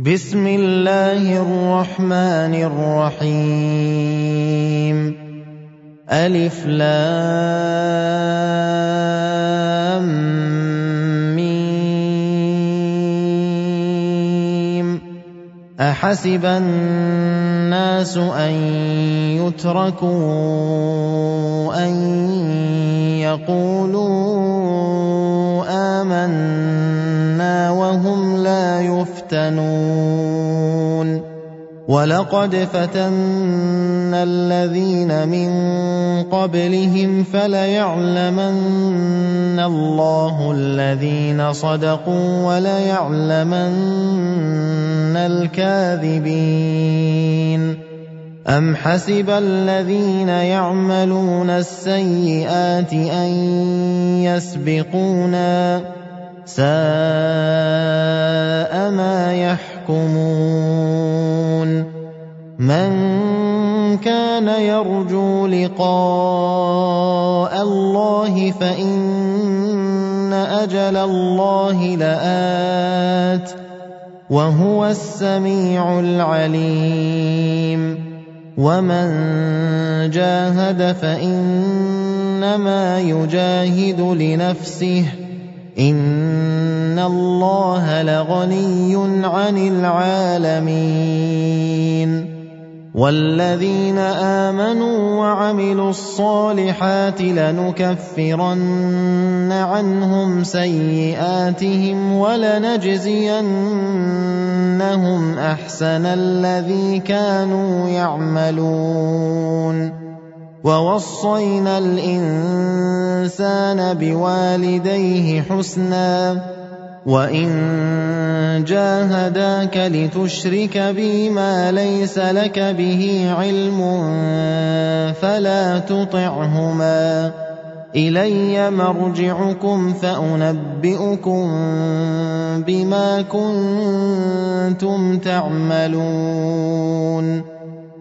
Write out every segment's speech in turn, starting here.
بسم الله الرحمن الرحيم. ألف لام ميم. أحسب الناس أن يتركوا أن يقولوا آمنا يفتنون. ولقد فتنا الذين من قبلهم فليعلمن الله الذين صدقوا وليعلمن الكاذبين. أم حسب الذين يعملون السيئات أن يسبقونا؟ ساء ما يحكمون. من كان يرجو لقاء الله فإن أجل الله لآت وهو السميع العليم. ومن جاهد فإنما يجاهد لنفسه إن الله لغني عن العالمين والذين آمنوا وعملوا الصالحات لنكفرن عنهم سيئاتهم ولنجزينهم أحسن الذي كانوا يعملون ووصينا الإنسان بوالديه حسناً وإن جاهداك لتشرك بي ما ليس لك به علم فلا تطعهما. إلي مرجعكم فأنبئكم بما كنتم تعملون.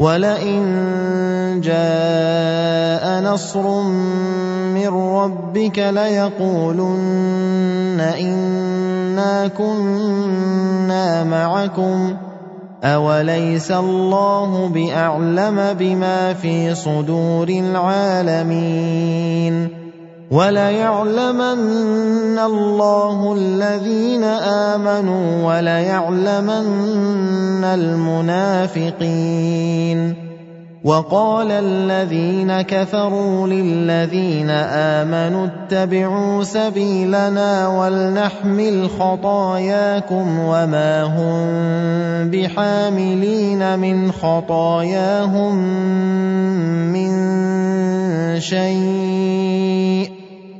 ولئن جاء نصر من ربك ليقولن انا كنا معكم اوليس الله باعلم بما في صدور العالمين وليعلمن الله الذين آمنوا وليعلمن المنافقين. وقال الذين كفروا للذين آمنوا اتبعوا سبيلنا ولنحمل خطاياكم وما هم بحاملين من خطاياهم من شيء.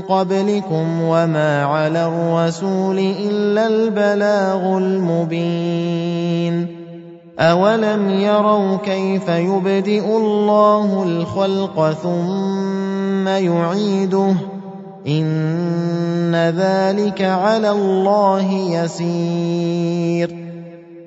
قَبْلِكُمْ وَمَا عَلَى الرَّسُولِ إِلَّا الْبَلَاغُ الْمُبِينُ. أَوَلَمْ يَرَوْا كَيْفَ يُبْدِئُ اللَّهُ الْخَلْقَ ثُمَّ يُعِيدُهُ ۚ إِنَّ ذَٰلِكَ عَلَى اللَّهِ يَسِيرٌ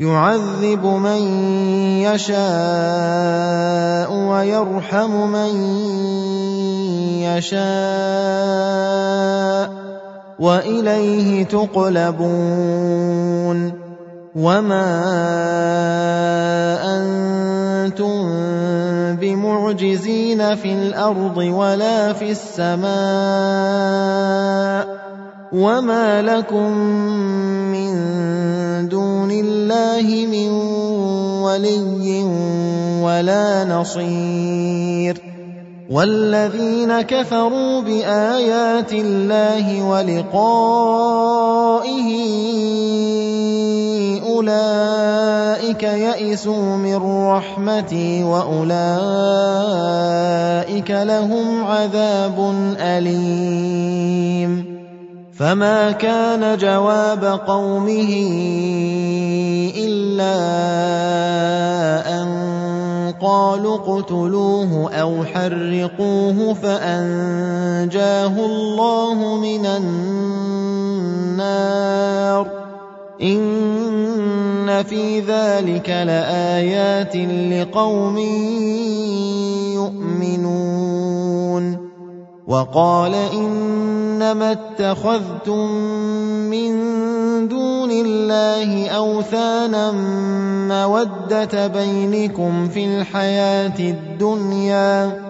يُعَذِّبُ مَن يَشَاءُ وَيَرْحَمُ مَن يَشَاءُ ۖ وَإِلَيْهِ تُقْلَبُونَ وَمَا أَنتُم بِمُعْجِزِينَ فِي الْأَرْضِ وَلَا فِي السَّمَاءِ ۖ وَمَا لَكُم مِّن دُونِ اللَّهِ مِن وَلِيٍّ وَلَا نَصِيرٍ وَالَّذِينَ كَفَرُوا بِآيَاتِ اللَّهِ وَلِقَائِهِ أُولَٰئِكَ يَئِسُوا مِن رَّحْمَتِي وَأُولَٰئِكَ لَهُمْ عَذَابٌ أَلِيمٌ فَمَا كَانَ جَوَابَ قَوْمِهِ إِلَّا أَن قَالُوا اقْتُلُوهُ أَوْ حَرِّقُوهُ فَأَنجَاهُ اللَّهُ مِنَ النَّارِ ۚ إِنَّ فِي ذَٰلِكَ لَآيَاتٍ لِّقَوْمٍ يُؤْمِنُونَ وَقَالَ إِنَّمَا اتَّخَذْتُم مِّن دُونِ اللَّهِ أَوْثَانًا مَّوَدَّةَ بَيْنِكُمْ فِي الْحَيَاةِ الدُّنْيَا ۖ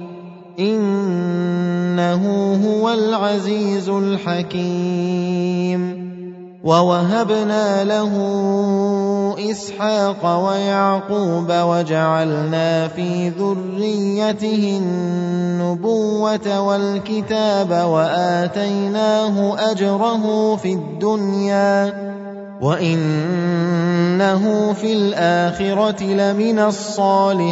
إِنَّهُ هُوَ الْعَزِيزُ الْحَكِيمُ. وَوَهَبْنَا لَهُ إِسْحَاقَ وَيَعْقُوبَ وَجَعَلْنَا فِي ذُرِّيَّتِهِ النُّبُوَّةَ وَالْكِتَابَ وَآتَيْنَاهُ أَجْرَهُ فِي الدُّنْيَا ۖ. وَإِنَّهُ فِي الْآخِرَةِ لَمِنَ الصَّالِحِينَ.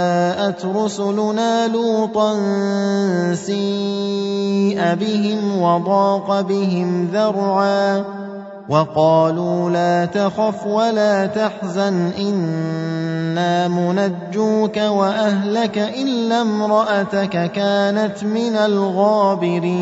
جاءت رسلنا لوطا سيء بهم وضاق بهم ذرعا وقالوا لا تخف ولا تحزن إنا منجوك وأهلك إلا امرأتك كانت من الغابرين.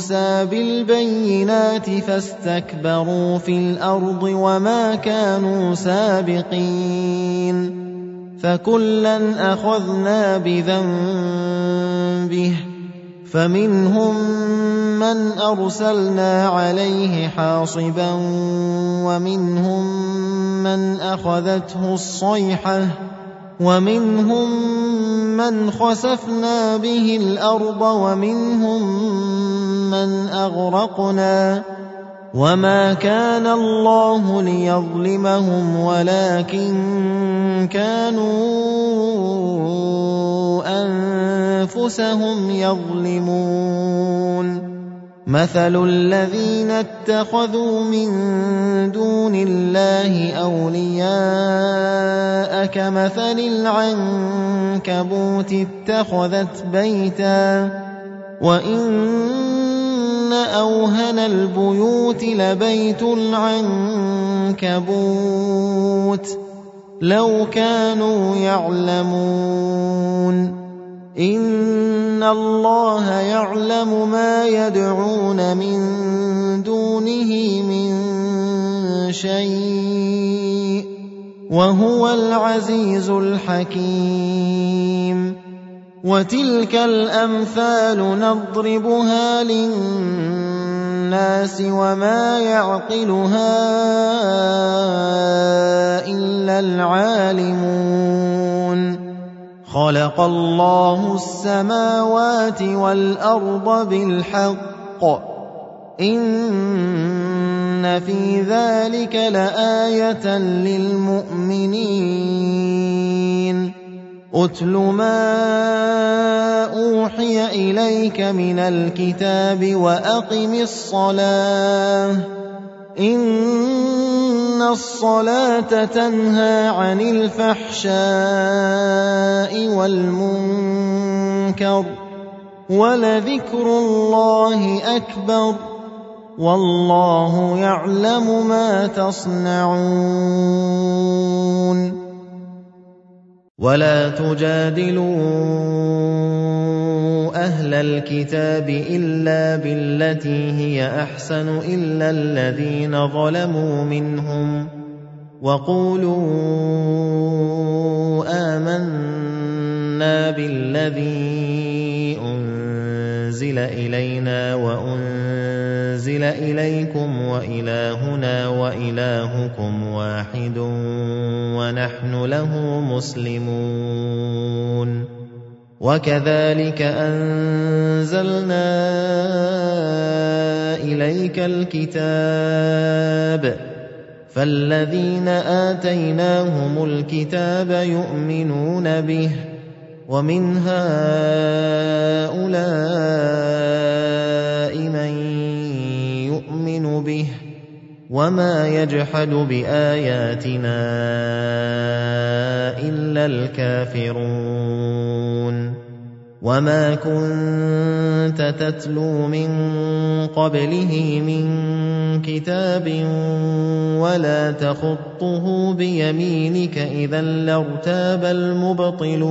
موسى بالبينات فاستكبروا في الأرض وما كانوا سابقين فكلا أخذنا بذنبه فمنهم من أرسلنا عليه حاصبا ومنهم من أخذته الصيحة ومنهم من خسفنا به الأرض ومنهم من أغرقنا وما كان الله ليظلمهم ولكن كانوا أنفسهم يظلمون مثل الذين اتخذوا من دون الله أولياء كمثل العنكبوت اتخذت بيتا وإن أوهن البيوت لبيت العنكبوت لو كانوا يعلمون ان الله يعلم ما يدعون من دونه من شيء وهو العزيز الحكيم وتلك الامثال نضربها للناس وما يعقلها الا العالمون خلق الله السماوات والأرض بالحق. إن في ذلك لآية للمؤمنين. أتل ما أوحي إليك من الكتاب وأقم الصلاة. إِنَّ الصَّلَاةَ تَنْهَىٰ عَنِ الْفَحْشَاءِ وَالْمُنكَرِ ۗ وَلَذِكْرُ اللَّهِ أَكْبَرُ ۗ وَاللَّهُ يَعْلَمُ مَا تَصْنَعُونَ ولا تجادلوا أهل الكتاب الا بالتي هي احسن الا الذين ظلموا منهم وقولوا امنا بالذي انزل الينا وانزل أُنزِلَ إِلَيْكُمْ وَإِلَٰهُنَا وَإِلَٰهُكُمْ وَاحِدٌ وَنَحْنُ لَهُ مُسْلِمُونَ وَكَذَٰلِكَ أَنزَلْنَا إِلَيْكَ الْكِتَابَ فَالَّذِينَ آتَيْنَاهُمُ الْكِتَابَ يُؤْمِنُونَ بِهِ وَمِنْ هَٰؤُلَاءِ مَن يُؤْمِنُ بِهِ وَمَا يَجْحَدُ بِآيَاتِنَا إِلَّا الْكَافِرُونَ وَمَا كُنتَ تَتْلُو مِن قَبْلِهِ مِن كِتَابٍ وَلَا تَخُطُّهُ بِيَمِينِكَ إِذًا لَّارْتَابَ الْمُبْطِلُونَ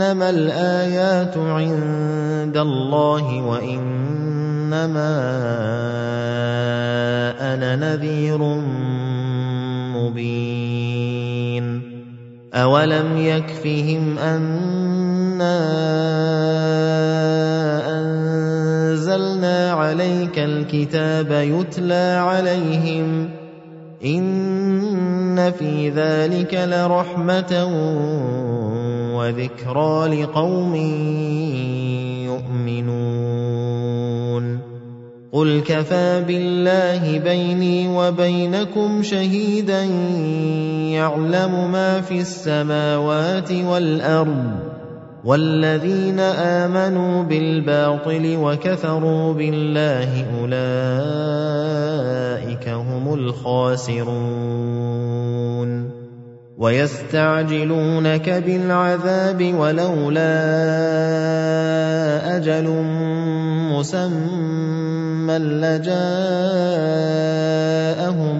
إِنَّمَا الْآيَاتُ عِندَ اللَّهِ وَإِنَّمَا أَنَا نَذِيرٌ مُّبِينٌ. أَوَلَمْ يَكْفِهِمْ أَنَّا أَنزَلْنَا عَلَيْكَ الْكِتَابَ يُتْلَىٰ عَلَيْهِمْ ۚ إِنَّ فِي ذَٰلِكَ لَرَحْمَةً وَذِكْرَىٰ لِقَوْمٍ يُؤْمِنُونَ قُلْ كَفَىٰ بِاللَّهِ بَيْنِي وَبَيْنَكُمْ شَهِيدًا يَعْلَمُ مَا فِي السَّمَاوَاتِ وَالْأَرْضِ ۗ وَالَّذِينَ آمَنُوا بِالْبَاطِلِ وَكَفَرُوا بِاللَّهِ أُولَٰئِكَ هُمُ الْخَاسِرُونَ وَيَسْتَعْجِلُونَكَ بِالْعَذَابِ وَلَوْلَا أَجَلٌ مُّسَمًّى لَّجَاءَهُمُ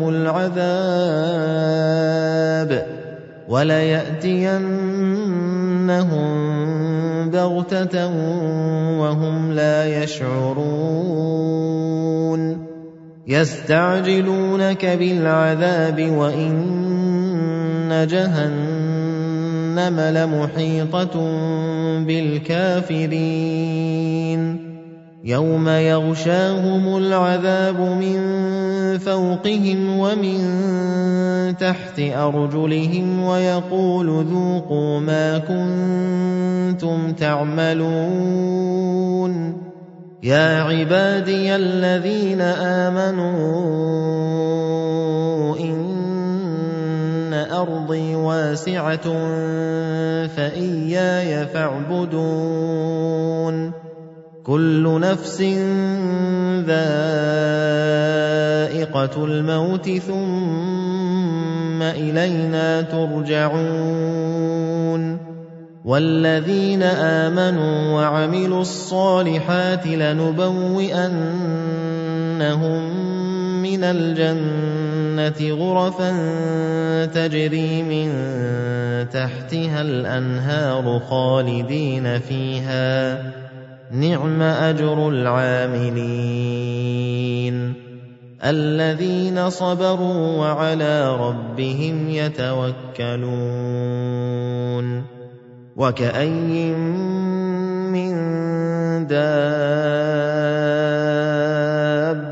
الْعَذَابُ وَلَيَأْتِيَنَّهُم بَغْتَةً وَهُمْ لَا يَشْعُرُونَ يَسْتَعْجِلُونَكَ بِالْعَذَابِ وَإِنَّ جَهَنَّمَ لَمُحِيطَةٌ بِالْكَافِرِينَ. يَوْمَ يَغْشَاهُمُ الْعَذَابُ مِن فَوْقِهِمْ وَمِن تَحْتِ أَرْجُلِهِمْ وَيَقُولُ ذُوقُوا مَا كُنتُمْ تَعْمَلُونَ. يَا عِبَادِيَ الَّذِينَ آمَنُوا أَرْضِي وَاسِعَةٌ فَإِيَّايَ فَاعْبُدُونِ. كُلُّ نَفْسٍ ذَائِقَةُ الْمَوْتِ ثُمَّ إِلَيْنَا تُرْجَعُونَ. وَالَّذِينَ آمَنُوا وَعَمِلُوا الصَّالِحَاتِ لَنُبَوِّئَنَّهُم مِّنَ الْجَنَّةِ غُرَفًا تَجْرِي مِن تَحْتِهَا الْأَنْهَارُ خَالِدِينَ فِيهَا ۚ. نِعْمَ أَجْرُ الْعَامِلِينَ. الَّذِينَ صَبَرُوا وَعَلَىٰ رَبِّهِمْ يَتَوَكَّلُونَ. وَكَأَيِّن مِّن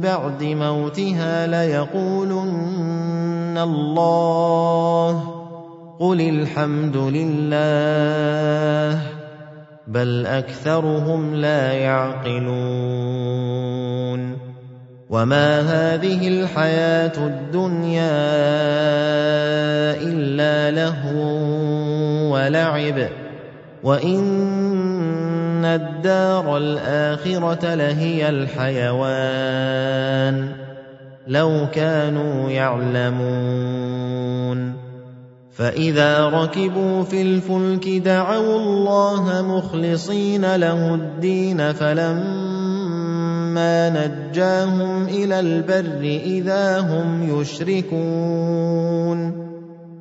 بَعْدِ مَوْتِهَا لَيَقُولُنَّ اللَّهُ ۚ قُلِ الْحَمْدُ لِلَّهِ ۚ بَلْ أَكْثَرُهُمْ لَا يَعْقِلُونَ وَمَا هَٰذِهِ الْحَيَاةُ الدُّنْيَا إِلَّا لَهْوٌ وَلَعِبٌ ۚ وَإِنَّ الدَّارَ الْآخِرَةَ لَهِيَ الْحَيَوَانُ ۚ. لَوْ كَانُوا يَعْلَمُونَ. فَإِذَا رَكِبُوا فِي الْفُلْكِ دَعَوُا اللَّهَ مُخْلِصِينَ لَهُ الدِّينَ فَلَمَّا نَجَّاهُمْ إِلَى الْبَرِّ إِذَا هُمْ يُشْرِكُونَ.